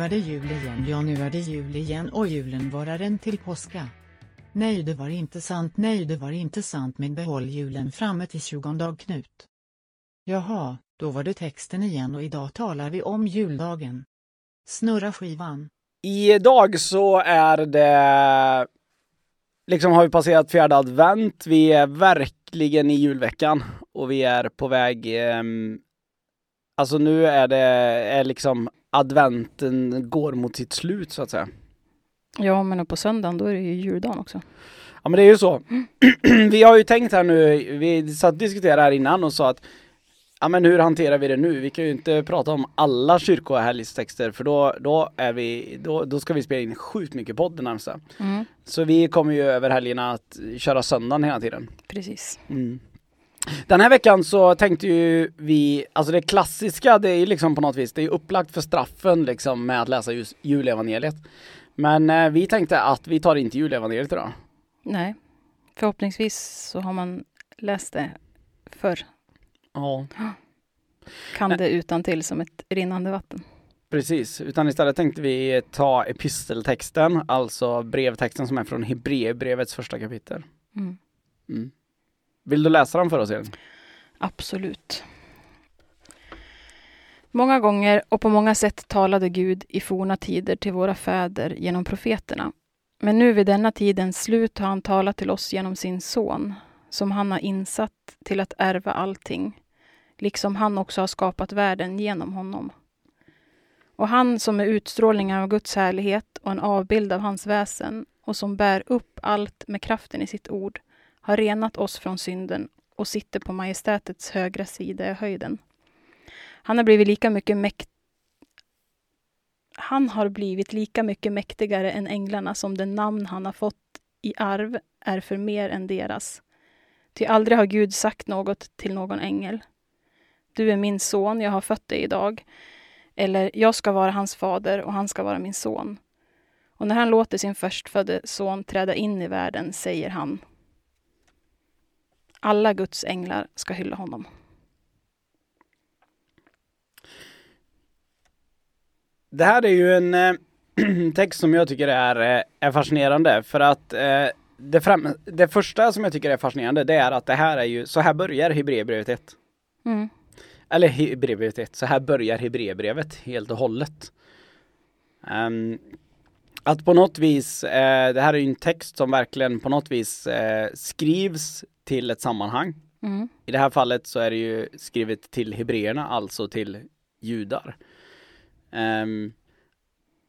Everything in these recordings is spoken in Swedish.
nu är det jul igen, ja nu är det jul igen och julen varar en till påska. Nej det var inte sant, nej det var inte sant men behåll julen framme till 20 dag Knut. Jaha, då var det texten igen och idag talar vi om juldagen. Snurra skivan. Idag så är det liksom har vi passerat fjärde advent. Vi är verkligen i julveckan och vi är på väg. Eh, alltså nu är det är liksom adventen går mot sitt slut så att säga. Ja, men på söndagen då är det ju juldagen också. Ja men det är ju så. vi har ju tänkt här nu, vi satt och diskuterade här innan och sa att ja men hur hanterar vi det nu? Vi kan ju inte prata om alla kyrkohelgstexter för då, då är vi, då, då ska vi spela in sjukt mycket podd det närmsta. Mm. Så vi kommer ju över helgerna att köra söndagen hela tiden. Precis. Mm. Den här veckan så tänkte ju vi, alltså det klassiska det är ju liksom på något vis, det är upplagt för straffen liksom med att läsa just julevangeliet. Men eh, vi tänkte att vi tar inte julevangeliet idag. Nej, förhoppningsvis så har man läst det förr. Ja. Kan det utan till som ett rinnande vatten. Precis, utan istället tänkte vi ta episteltexten, alltså brevtexten som är från Hebreerbrevets första kapitel. Mm. Mm. Vill du läsa den för oss Elin? Absolut. Många gånger och på många sätt talade Gud i forna tider till våra fäder genom profeterna. Men nu vid denna tidens slut har han talat till oss genom sin son, som han har insatt till att ärva allting, liksom han också har skapat världen genom honom. Och han som är utstrålningen av Guds härlighet och en avbild av hans väsen och som bär upp allt med kraften i sitt ord, har renat oss från synden och sitter på majestätets högra sida i höjden. Han har blivit lika mycket mäkt... Han har blivit lika mycket mäktigare än änglarna som det namn han har fått i arv är för mer än deras. Ty aldrig har Gud sagt något till någon ängel. Du är min son, jag har fött dig idag. Eller, jag ska vara hans fader och han ska vara min son. Och när han låter sin förstfödde son träda in i världen säger han alla Guds änglar ska hylla honom. Det här är ju en eh, text som jag tycker är, eh, är fascinerande för att eh, det, fram, det första som jag tycker är fascinerande det är att det här är ju, så här börjar Hebreerbrevet 1. Mm. Eller Hebreerbrevet 1, så här börjar Hebreerbrevet helt och hållet. Ehm, att på något vis, eh, det här är ju en text som verkligen på något vis eh, skrivs till ett sammanhang. Mm. I det här fallet så är det ju skrivet till hebreerna, alltså till judar. Ehm,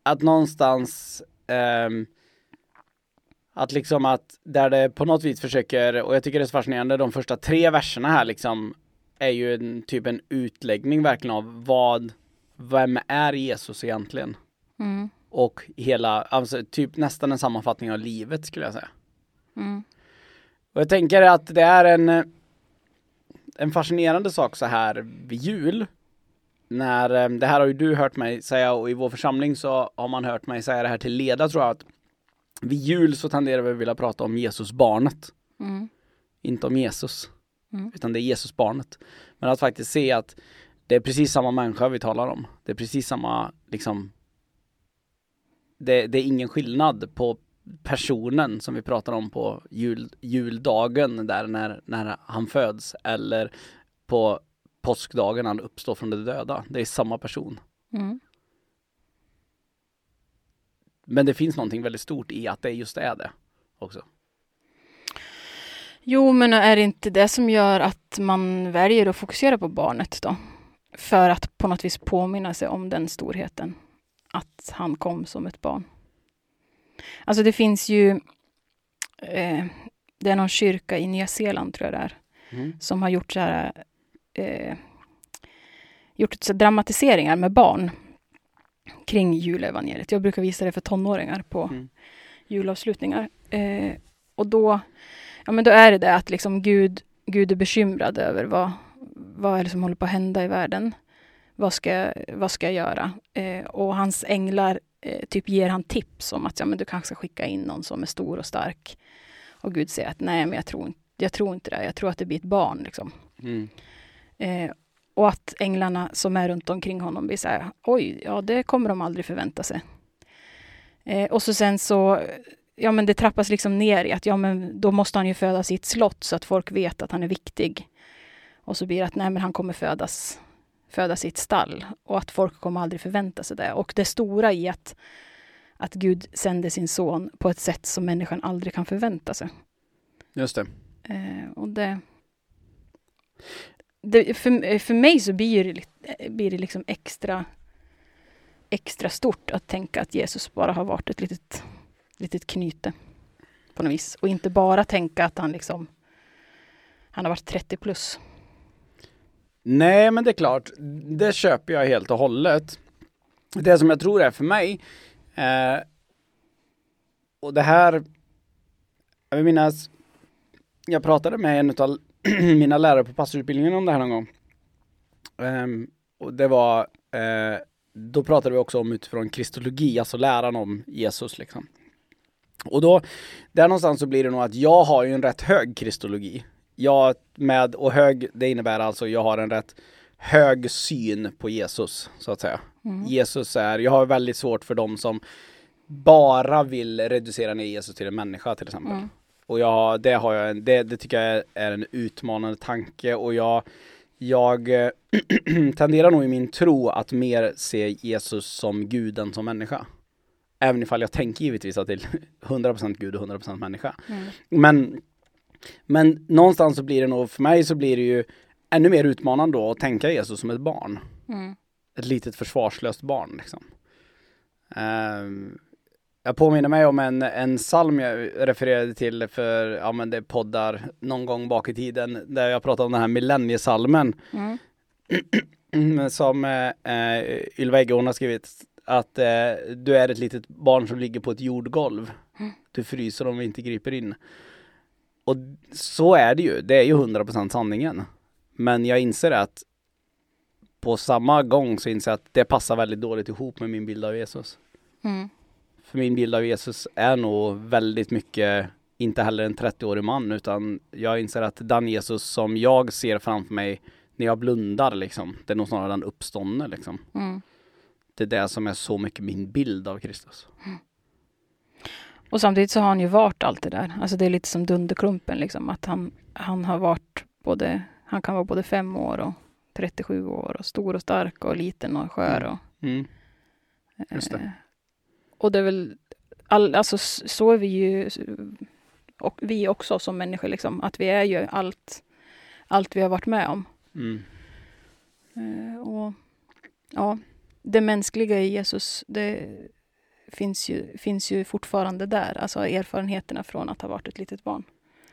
att någonstans ehm, att liksom att där det på något vis försöker, och jag tycker det är så fascinerande, de första tre verserna här liksom är ju en typ en utläggning verkligen av vad, vem är Jesus egentligen? Mm. Och hela, alltså typ nästan en sammanfattning av livet skulle jag säga. Mm. Och jag tänker att det är en, en fascinerande sak så här vid jul. När, eh, det här har ju du hört mig säga och i vår församling så har man hört mig säga det här till leda tror jag att vid jul så tenderar vi att vilja prata om Jesus barnet. Mm. Inte om Jesus. Mm. Utan det är Jesus barnet. Men att faktiskt se att det är precis samma människa vi talar om. Det är precis samma liksom det, det är ingen skillnad på personen som vi pratar om på jul, juldagen där när, när han föds eller på påskdagen han uppstår från de döda. Det är samma person. Mm. Men det finns någonting väldigt stort i att det just är det också. Jo, men är det inte det som gör att man väljer att fokusera på barnet då? För att på något vis påminna sig om den storheten. Att han kom som ett barn. Alltså det finns ju... Eh, det är någon kyrka i Nya Zeeland, tror jag det är, Mm. som har gjort så här... Eh, gjort så dramatiseringar med barn kring julevangeliet. Jag brukar visa det för tonåringar på Mm. julavslutningar. Eh, och då, ja, men då är det det att liksom Gud, Gud är bekymrad över vad, vad är det som håller på att hända i världen. Vad ska, vad ska jag göra? Eh, och hans änglar eh, typ ger han tips om att ja, men du kanske ska skicka in någon som är stor och stark. Och Gud säger att nej, men jag tror, inte- jag tror inte det. Jag tror att det blir ett barn. Liksom. Mm. Eh, och att änglarna som är runt omkring honom blir så här, oj, ja det kommer de aldrig förvänta sig. Eh, och så sen så, ja men det trappas liksom ner i att ja men då måste han ju födas i ett slott så att folk vet att han är viktig. Och så blir det att nej men han kommer födas, födas i ett stall och att folk kommer aldrig förvänta sig det. Och det stora i att, att Gud sände sin son på ett sätt som människan aldrig kan förvänta sig. Just det. Eh, och det, det, för, för mig så blir det, li- blir det liksom extra, extra stort att tänka att Jesus bara har varit ett litet, litet knyte på något vis. Och inte bara tänka att han liksom han har varit 30 plus. Nej, men det är klart, det köper jag helt och hållet. Det som jag tror är för mig, eh, och det här, jag vill minnas, jag pratade med en av mina lärare på pastorutbildningen om det här någon gång. Ehm, och det var, eh, då pratade vi också om utifrån kristologi, alltså läran om Jesus liksom. Och då, där någonstans så blir det nog att jag har ju en rätt hög kristologi. Jag med, och hög, det innebär alltså jag har en rätt hög syn på Jesus, så att säga. Jesus är, jag har väldigt svårt för dem som bara vill reducera ner Jesus till en människa till exempel. Mm. Och jag, det har jag, en- det, det tycker jag är en utmanande tanke och jag, jag tenderar nog i min tro att mer se Jesus som Gud än som människa. Även ifall jag tänker givetvis att det är 100% Gud och 100% människa. Mm. Men, men någonstans så blir det nog, för mig så blir det ju ännu mer utmanande då att tänka Jesus som ett barn. Mm. Ett litet försvarslöst barn liksom. Ehm, jag påminner mig om en, en psalm jag refererade till för, ja men det är poddar någon gång bak i tiden, där jag pratade om den här millenniesalmen Mm. som eh, eh, Ylva Eggehorn har skrivit att eh, du är ett litet barn som ligger på ett jordgolv. Mm. Du fryser om vi inte griper in. Och så är det ju, det är ju 100% sanningen. Men jag inser att på samma gång så inser jag att det passar väldigt dåligt ihop med min bild av Jesus. Mm. För min bild av Jesus är nog väldigt mycket, inte heller en 30-årig man, utan jag inser att den Jesus som jag ser framför mig när jag blundar liksom, det är nog snarare den uppståndne liksom. Mm. Det är det som är så mycket min bild av Kristus. Och samtidigt så har han ju varit allt det där. Alltså det är lite som Dunderklumpen liksom. Att han, han har varit både, han kan vara både fem år och 37 år och stor och stark och liten och skör. Och, Mm. Just det. eh, och det är väl, all, alltså så är vi ju, och vi också som människor liksom. Att vi är ju allt, allt vi har varit med om. Mm. Eh, och ja, det mänskliga i Jesus, det finns ju, finns ju fortfarande där. Alltså erfarenheterna från att ha varit ett litet barn.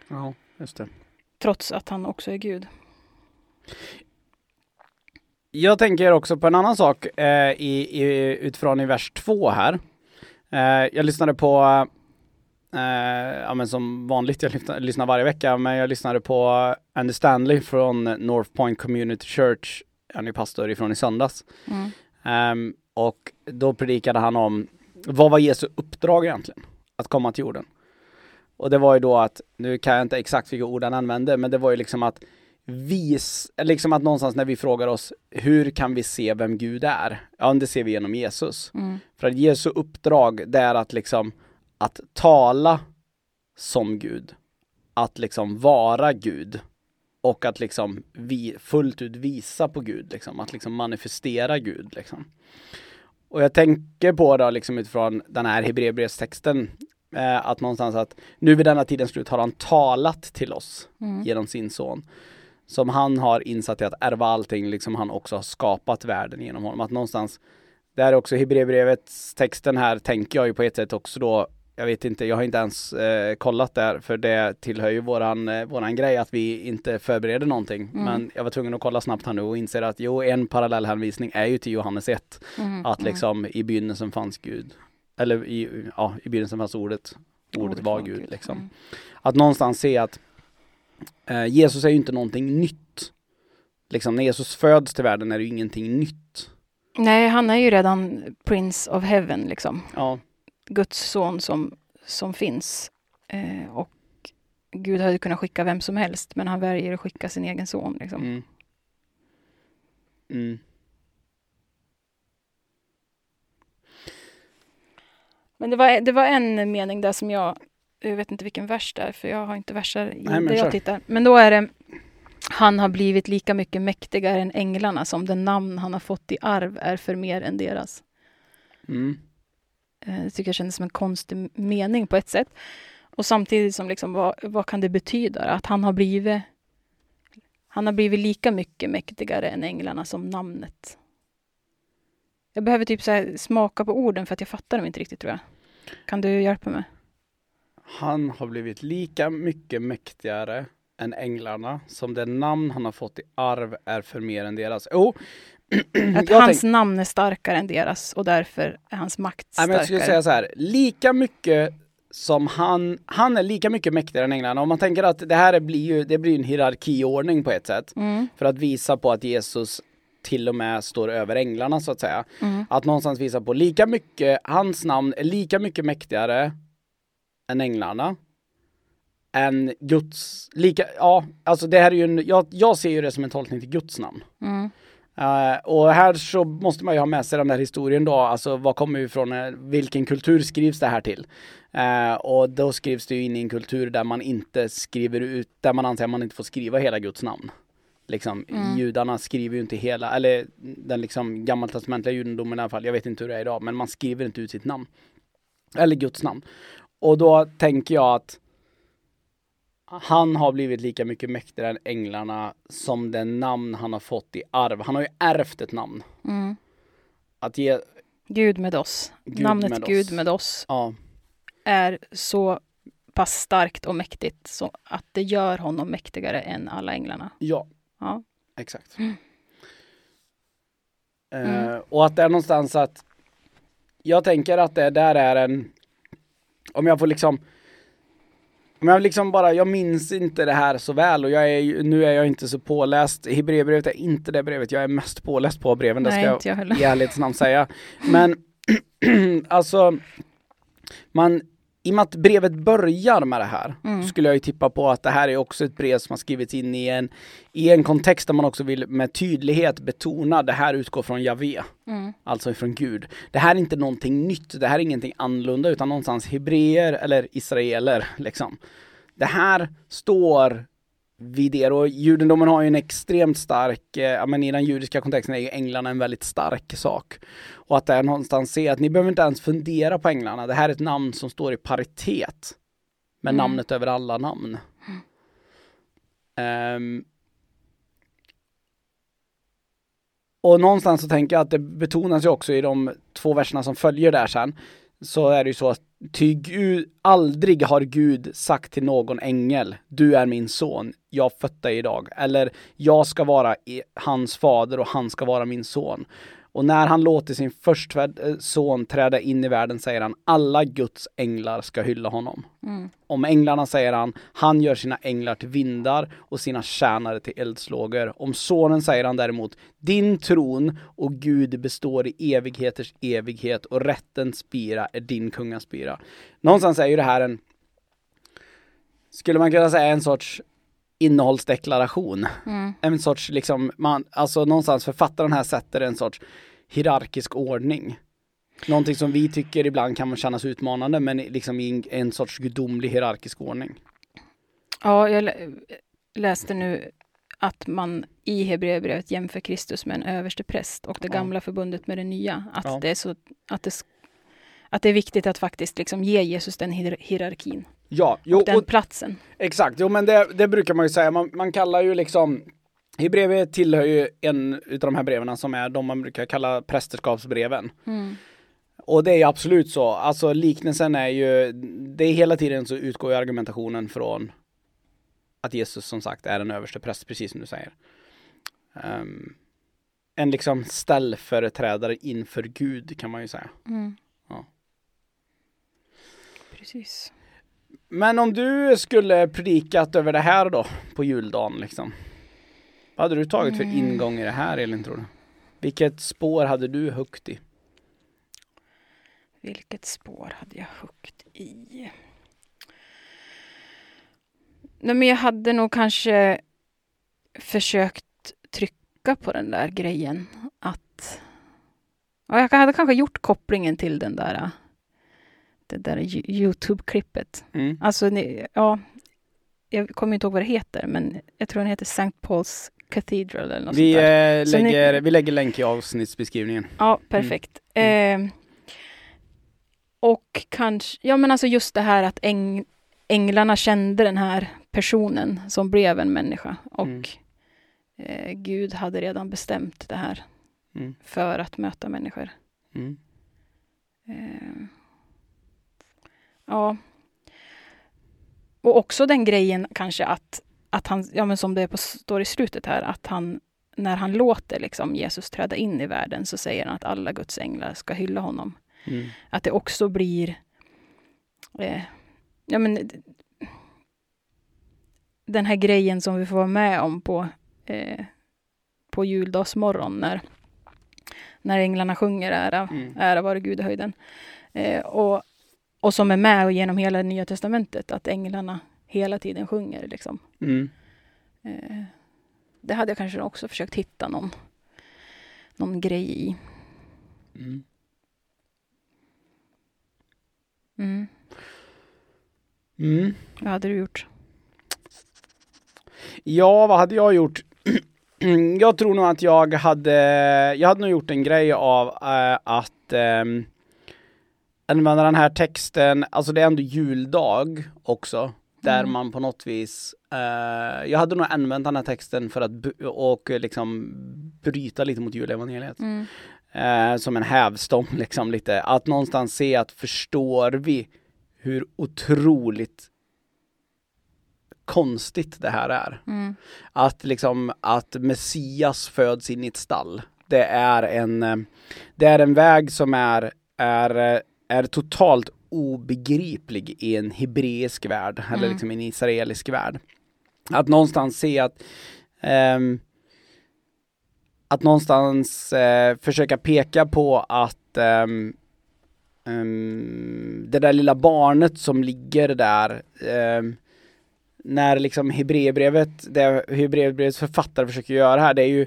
Ja, just det. Trots att han också är Gud. Jag tänker också på en annan sak eh, i, i, utifrån i vers 2 här. Eh, jag lyssnade på, eh, ja men som vanligt, jag lyssnar, lyssnar varje vecka, men jag lyssnade på Andy Stanley från North Point Community Church, han är pastor ifrån i söndags. Mm. Ehm, och då predikade han om, vad var Jesu uppdrag egentligen? Att komma till jorden. Och det var ju då att, nu kan jag inte exakt vilka ord han använde, men det var ju liksom att vis, liksom att någonstans när vi frågar oss, hur kan vi se vem Gud är? Ja, det ser vi genom Jesus. Mm. För att Jesu uppdrag, det är att liksom, att tala som Gud. Att liksom vara Gud. Och att liksom vi, fullt ut visa på Gud, liksom. Att liksom manifestera Gud, liksom. Och jag tänker på det liksom utifrån den här Hebreerbrevstexten, eh, att någonstans att nu vid denna tidens slut har han talat till oss Mm. genom sin son. Som han har insatt i att ärva allting, liksom han också har skapat världen genom honom. Att någonstans, det här är också Hebreerbrevets texten här, tänker jag ju på ett sätt också då, jag vet inte, jag har inte ens eh, kollat där, för det tillhör ju våran, eh, våran grej att vi inte förbereder någonting. Mm. Men jag var tvungen att kolla snabbt här nu och inser att jo, en parallellhänvisning är ju till Johannes 1. Mm. Att Mm. liksom i begynnelsen fanns Gud. Eller i, ja, i begynnelsen fanns ordet. Ordet var Gud liksom. Mm. Att någonstans se att eh, Jesus är ju inte någonting nytt. Liksom när Jesus föds till världen är det ju ingenting nytt. Nej, han är ju redan Prince of Heaven, liksom. Ja, Guds son som, som finns. Eh, och Gud hade kunnat skicka vem som helst, men han väljer att skicka sin egen son. Liksom. mm. Mm. Men det var, det var en mening där som jag, jag vet inte vilken vers det är, för jag har inte versar i Nej, det jag tittar. Men då är det, han har blivit lika mycket mäktigare än änglarna som den namn han har fått i arv är för mer än deras. Mm. Eh, det tycker jag kändes som en konstig mening på ett sätt. Och samtidigt som liksom, vad, vad kan det betyda? Att han har blivit han har blivit lika mycket mäktigare än änglarna som namnet. Jag behöver typ så här smaka på orden för att jag fattar dem inte riktigt tror jag. Kan du hjälpa mig? Han har blivit lika mycket mäktigare än änglarna som det namn han har fått i arv är för mer än deras. Jo, Att hans namn är starkare än deras och därför är hans makt Nej, men starkare. jag skulle säga så här, lika mycket som han, han är lika mycket mäktigare än änglarna. Om man tänker att det här blir ju, det blir en hierarkiordning på ett sätt. Mm, För att visa på att Jesus till och med står över änglarna så att säga. mm, Att någonstans visa på lika mycket, hans namn är lika mycket mäktigare än änglarna. Än Guds, lika, ja, alltså det här är ju en, jag, jag ser ju det som en tolkning till Guds namn. mm, Eh, och här så måste man ju ha med sig den där historien då, alltså vad kommer ifrån, uh, vilken kultur skrivs det här till? Eh, och då skrivs det ju in i en kultur där man inte skriver ut, där man anser att man inte får skriva hela Guds namn. Liksom, Mm. judarna skriver ju inte hela, eller den liksom gammaltestamentliga judendomen i alla fall, jag vet inte hur det är idag, men man skriver inte ut sitt namn. Eller Guds namn. Och då tänker jag att han har blivit lika mycket mäktigare än änglarna som den namn han har fått i arv. Han har ju ärvt ett namn. mm. Att ge, Gud med oss. Gud Namnet med oss. Gud med oss ja, är så pass starkt och mäktigt så att det gör honom mäktigare än alla änglarna. ja, Ja. exakt. Mm. Mm. och att det är någonstans att jag tänker att det där är en, om jag får liksom om jag liksom bara, jag minns inte det här så väl och jag är nu är jag inte så påläst. Hebreerbrevet är inte det brevet jag är mest påläst på breven, det Nej, ska inte jag jag i ärlighetens namn säga. Men alltså, man, i och med att brevet börjar med det här, Mm. skulle jag ju tippa på att det här är också ett brev som har skrivits in i en, i en kontext där man också vill med tydlighet betona det här utgår från Javé, Mm. alltså ifrån Gud. Det här är inte någonting nytt, det här är ingenting annorlunda utan någonstans hebreer eller israeler liksom. Det här står vid er och judendomen har ju en extremt stark, eh, ja men i den judiska kontexten är ju änglarna en väldigt stark sak. Och att det är någonstans se att ni behöver inte ens fundera på änglarna, det här är ett namn som står i paritet med Mm. namnet över alla namn. Ehm, och någonstans så tänker jag att det betonas ju också i de två verserna som följer där sen. Så är det ju så att ty Gud, aldrig har Gud sagt till någon ängel, du är min son, jag fött dig idag. Eller jag ska vara hans fader och han ska vara min son. Och när han låter sin förstfödd eh, son träda in i världen säger han, alla Guds änglar ska hylla honom. Mm. Om änglarna säger han, han gör sina änglar till vindar och sina tjänare till eldslågor. Om sonen säger han däremot, din tron och Gud består i evigheters evighet och rättens spira är din kungaspira. Någonstans är ju det här en, skulle man kunna säga en sorts innehållsdeklaration. Mm. En sorts liksom, man, alltså någonstans författaren här sätter en sorts hierarkisk ordning. Någonting som vi tycker ibland kan kännas utmanande men liksom i en, en sorts gudomlig hierarkisk ordning. Ja, jag lä- läste nu att man i Hebreerbrevet jämför Kristus med en överste präst och det Ja. gamla förbundet med det nya. Att, Ja. det, är så, att, det, att det är viktigt att faktiskt liksom ge Jesus den hier- hierarkin Ja, jo, och den och, platsen. exakt. Jo, men det, det brukar man ju säga. Man, man kallar ju liksom Hebreerbrevet tillhör ju en utav de här breven som är de man brukar kalla prästerskapsbreven. Mm. Och det är absolut så. Alltså liknelsen är ju, det är hela tiden så utgår ju argumentationen från att Jesus som sagt är en överste präst, precis som du säger. Ehm, en liksom ställföreträdare inför Gud kan man ju säga. Mm. Ja. Precis. Men om du skulle predikat över det här då, på juldagen liksom. Vad hade du tagit för Mm. ingång i det här Elin tror du? Vilket spår hade du högt i? Vilket spår hade jag huggit i? Nej, men jag hade nog kanske försökt trycka på den där grejen att... Ja, jag hade kanske gjort kopplingen till den där, det där Youtube-klippet. Mm. Alltså, ni, ja, jag kommer inte ihåg vad det heter, men jag tror den heter St. Paul's Cathedral eller något Vi, sånt där. eh, Så ni- lägger, vi lägger länk i avsnittsbeskrivningen. Ja, perfekt. Eh, och kanske, ja men alltså just det här att äng, änglarna kände den här personen som blev en människa och Mm. eh, Gud hade redan bestämt det här Mm. för att möta människor. Mm. Eh, ja. Och också den grejen kanske att, att han, ja men som det på, står i slutet här, att han när han låter liksom Jesus träda in i världen så säger han att alla Guds änglar ska hylla honom. Mm. Att det också blir eh, ja men den här grejen som vi får vara med om på, eh, på juldagsmorgon när, när änglarna sjunger ära, Mm. ära vare Gud i höjden. Eh, och, och som är med och genom hela Nya Testamentet, att änglarna hela tiden sjunger. Liksom. Mm. Eh, det hade jag kanske också försökt hitta någon, någon grej i. Mm. Mm. Mm. Vad hade du gjort? Ja, vad hade jag gjort? jag tror nog att jag hade, jag hade nog gjort en grej av eh, att um, använda den här texten, alltså det är ändå juldag också, där Mm. man på något vis, eh, jag hade nog använt den här texten för att och liksom bryta lite mot julevangeliet. Mm. Eh, som en hävstång liksom lite, att någonstans se att förstår vi hur otroligt konstigt det här är. Mm. Att liksom att Messias föds in i ett stall. Det är en, eh, det är en väg som är, är, eh, är totalt obegriplig i en hebreisk värld, eller Mm. liksom i en israelisk värld. Att någonstans se att ehm, att någonstans eh, försöka peka på att ehm, ehm, det där lilla barnet som ligger där när liksom Hebreerbrevet, det Hebreerbrevets författare försöker göra här, det är ju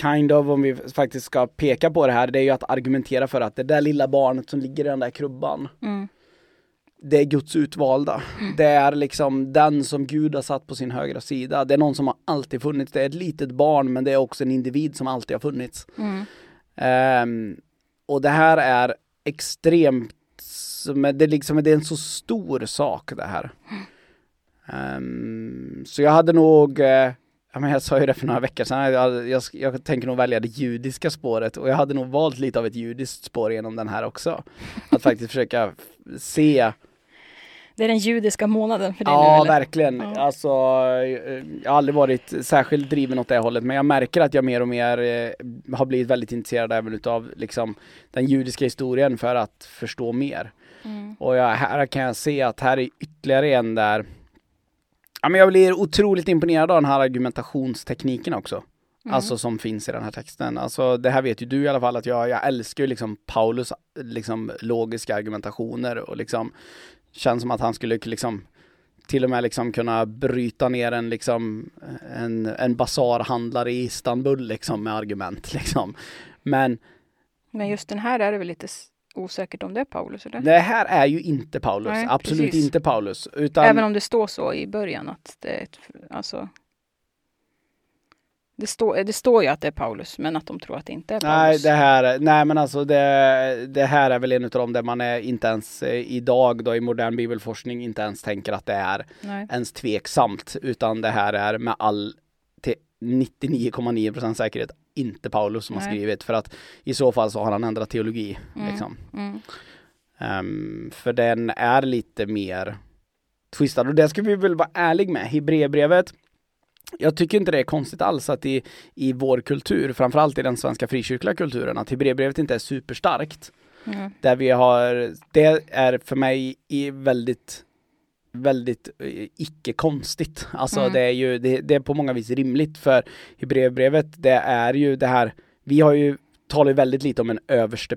kind of, om vi faktiskt ska peka på det här, det är ju att argumentera för att det där lilla barnet som ligger i den där krubban, Mm. det är Guds utvalda. Det är liksom den som Gud har satt på sin högra sida. Det är någon som har alltid funnits. Det är ett litet barn men det är också en individ som alltid har funnits. Mm. Ehm, och det här är extremt, det, är liksom, det är en så stor sak det här. Ehm, så jag hade nog, eh, ja, men jag sa ju det för några veckor sedan, jag, jag, jag tänker nog välja det judiska spåret och jag hade nog valt lite av ett judiskt spår genom den här också. Att faktiskt försöka se Det är den judiska månaden för dig Ja, nu eller? verkligen. Ja. Alltså, eh, jag har aldrig varit särskilt driven åt det hållet, men jag märker att jag mer och mer eh, har blivit väldigt intresserad även utav liksom den judiska historien för att förstå mer. Mm. Och jag, här kan jag se att här är ytterligare en där Ja men jag blir otroligt imponerad av den här argumentationstekniken också. Mm. Alltså som finns i den här texten. Alltså det här vet ju du i alla fall att jag, jag älskar ju liksom Paulus liksom logiska argumentationer och liksom känns som att han skulle liksom till och med liksom kunna bryta ner en liksom en, en basarhandlare i Istanbul liksom med argument liksom. Men Men just den här är det väl lite osäkert om det är Paulus eller? det här är ju inte Paulus, Nej, absolut precis. inte Paulus. Utan Även om det står så i början att det är ett, alltså det, står det står ju att det är Paulus, men att de tror att det inte är Nej, Paulus. det här, nej men alltså det, det här är väl en av dem där man är inte ens eh, idag då i modern bibelforskning inte ens tänker att det är Nej. ens tveksamt utan det här är med all till 99,9% säkerhet inte Paulus som har Nej. skrivit för att i så fall så har han ändrat teologi Mm. liksom. Mm. Ehm, för den är lite mer twistad och det ska vi väl vara ärlig med. Hebreerbrevet jag tycker inte det är konstigt alls att i, i vår kultur, framförallt i den svenska frikyrkliga kulturen, att Hebreerbrevet inte är superstarkt. Mm. Där vi har, det är för mig i väldigt väldigt eh, icke konstigt. Alltså Mm. det är ju, det, det är på många vis rimligt för Hebreerbrevet det är ju det här, vi har ju talar ju väldigt lite om en överste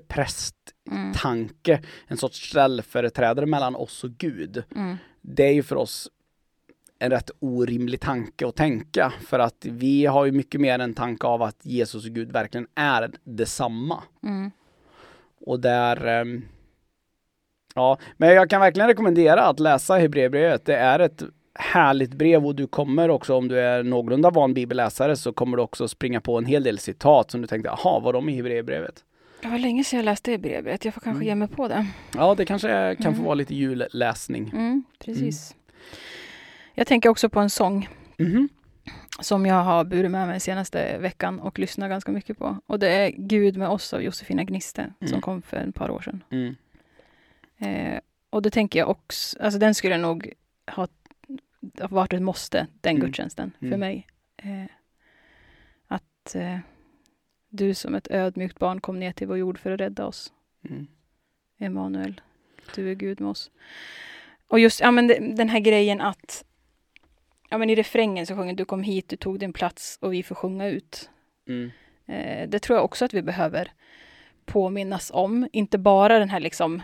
Mm. tanke, en sorts ställföreträdare mellan oss och Gud. Mm. Det är ju för oss en rätt orimlig tanke att tänka. För att vi har ju mycket mer en tanke av att Jesus och Gud verkligen är detsamma. Mm. Och där ehm, Ja, men jag kan verkligen rekommendera att läsa Hebreerbrevet. Det är ett härligt brev och du kommer också om du är någorlunda van bibelläsare så kommer du också springa på en hel del citat som du tänkte, aha, var de i Hebreerbrevet? Det var länge sedan jag läste det brevet. Jag får kanske Mm. ge mig på det. Ja, det kanske kan få Mm. vara lite julläsning. Mm, precis. Jag tänker också på en sång Mhm. som jag har burit med mig senaste veckan och lyssnat ganska mycket på. Och det är Gud med oss av Josefina Gniste som Mm. kom för ett par år sedan. Eh, och då tänker jag också, alltså den skulle nog ha varit ett måste, den Mm. gudstjänsten, för Mm. mig. Eh, att eh, du som ett ödmjukt barn kom ner till vår jord för att rädda oss. Mm. Emanuel, du är Gud med oss. Och just ja, men det- den här grejen att ja, men i refrängen så sjunger du kom hit, du tog din plats och vi får sjunga ut. Mm. Eh, det tror jag också att vi behöver påminnas om. Inte bara den här liksom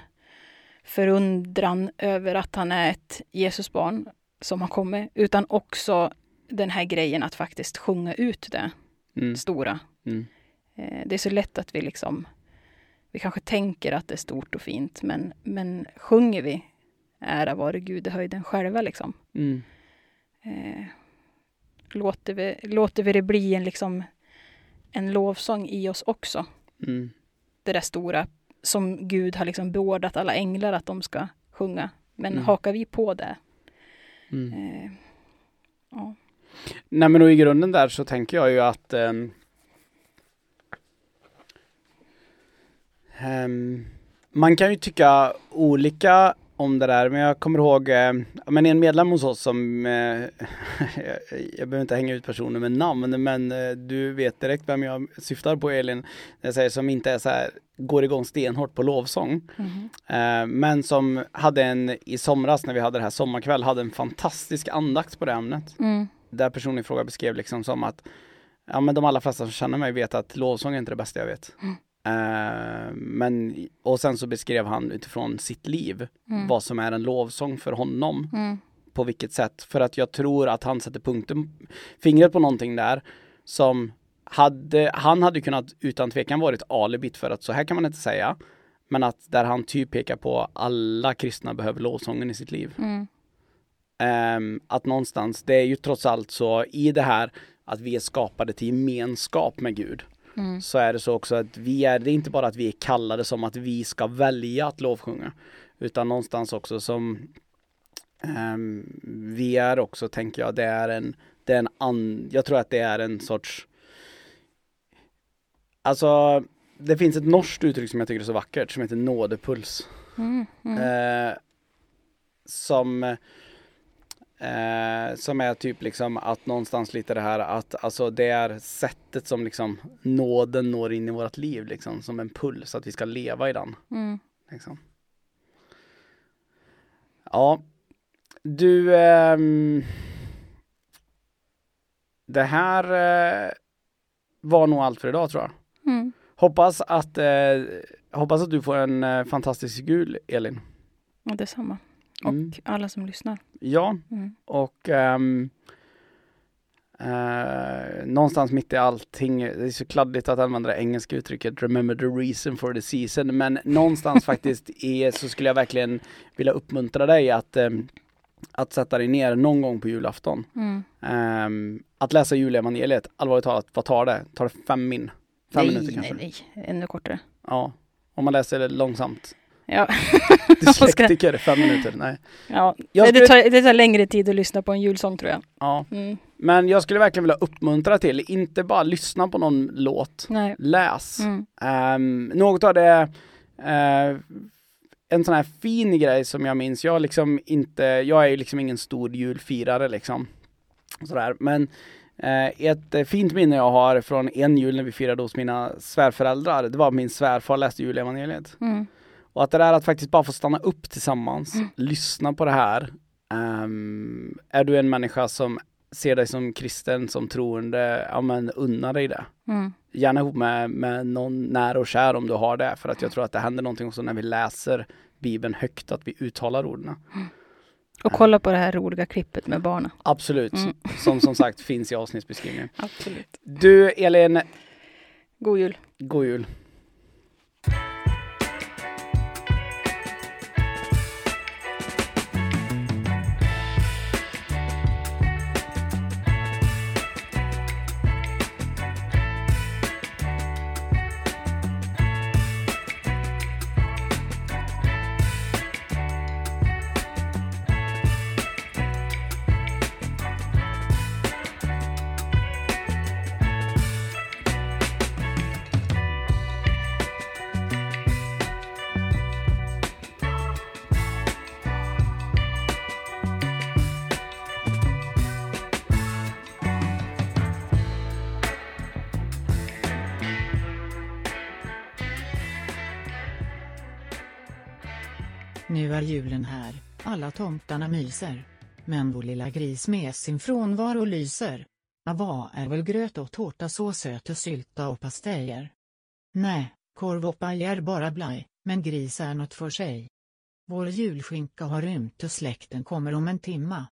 förundran över att han är ett Jesusbarn som har kommit, utan också den här grejen att faktiskt sjunga ut det Mm. stora. Mm. Eh, det är så lätt att vi liksom, vi kanske tänker att det är stort och fint, men, men sjunger vi ära vare Gud i höjden själva liksom? Mm. Eh, låter, vi, låter vi det bli en, liksom, en lovsång i oss också? Mm. Det där stora som Gud har liksom beordrat alla änglar att de ska sjunga. Men Mm. hakar vi på det? Mm. Eh, ja. Nej men och i grunden där så tänker jag ju att ehm, ehm, man kan ju tycka olika om det där men jag kommer ihåg eh, men en medlem hos oss som eh, jag, jag behöver inte hänga ut personer med namn men eh, du vet direkt vem jag syftar på Elin jag säger som inte är så här går igång stenhårt på lovsång. Eh, men som hade en i somras när vi hade det här sommarkväll hade en fantastisk andakt på det ämnet Mm. där personen i fråga beskrev liksom som att ja men de allra flesta som känner mig vet att lovsång är inte det bästa jag vet. Mm. Eh, men, och sen så beskrev han utifrån sitt liv Mm. vad som är en lovsång för honom. Mm. På vilket sätt. För att jag tror att han sätter punkten, fingret på någonting där som hade, han hade kunnat utan tvekan varit alibit för att så här kan man inte säga. Men att där han typ pekar på alla kristna behöver lovsången i sitt liv. Mm. Ehm, att någonstans, det är ju trots allt så i det här att vi är skapade till gemenskap med Gud. Mm. Så är det så också att vi är, det är inte bara att vi är kallade som att vi ska välja att lovsjunga. Utan någonstans också som ehm, vi är också, tänker jag, det är en, det är en an, jag tror att det är en sorts Alltså det finns ett norskt uttryck som jag tycker är så vackert som heter nådepuls. Mm. Mm. Eh, som eh, som är typ liksom att någonstans lite det här att alltså det är sättet som liksom nåden når in i vårt liv liksom som en puls att vi ska leva i den. Mm. Liksom. Ja, du ehm, Det här eh, var nog allt för idag tror jag. Mm. Hoppas att, eh, hoppas att du får en eh, fantastisk jul Elin. Detsamma. Och Mm. alla som lyssnar. Ja, Mm. och ehm, eh, någonstans mitt i allting, det är så kladdigt att använda det engelska uttrycket remember the reason for the season, men någonstans faktiskt i, så skulle jag verkligen vilja uppmuntra dig att, ehm, att sätta dig ner någon gång på julafton. Mm. Ehm, att läsa julevangeliet, allvarligt talat, vad tar det? Tar det fem min? Fem nej, minuter kanske? nej, nej. Ännu kortare. Ja, om man läser det långsamt. Ja. Dyslektiker, fem minuter, nej. ja. Nej, det, skulle- tar, det tar längre tid att lyssna på en julsång tror jag. Ja, Mm. men jag skulle verkligen vilja uppmuntra till, inte bara lyssna på någon låt, Nej. läs. Mm. Ehm, något av det, eh, en sån här fin grej som jag minns, jag liksom inte, jag är ju liksom ingen stor julfirare liksom. Sådär. Men eh, ett eh, fint minne jag har från en jul när vi firade hos mina svärföräldrar, det var att min svärfar läste julevangeliet. Mm. Och att det där att faktiskt bara få stanna upp tillsammans, lyssna på det här. Ehm, är du en människa som ser dig som kristen, som troende, ja men unna dig det Mm. gärna ihop med, med någon nära och kär om du har det. För att jag tror att det händer någonting också när vi läser Bibeln högt, att vi uttalar orden. Och kolla på det här roliga klippet med barnen. Absolut, Mm. som som sagt finns i avsnittsbeskrivningen. Absolut. Du Elin, God jul. god jul. Nu är julen här, alla tomtarna myser. Men vår lilla gris med sin frånvaro lyser. Ava är väl gröt och tårta så söt och sylta och pastejer? Nej, korv och paj är bara blaj, men gris är något för sig. Vår julskinka har rymt och släkten kommer om en timma.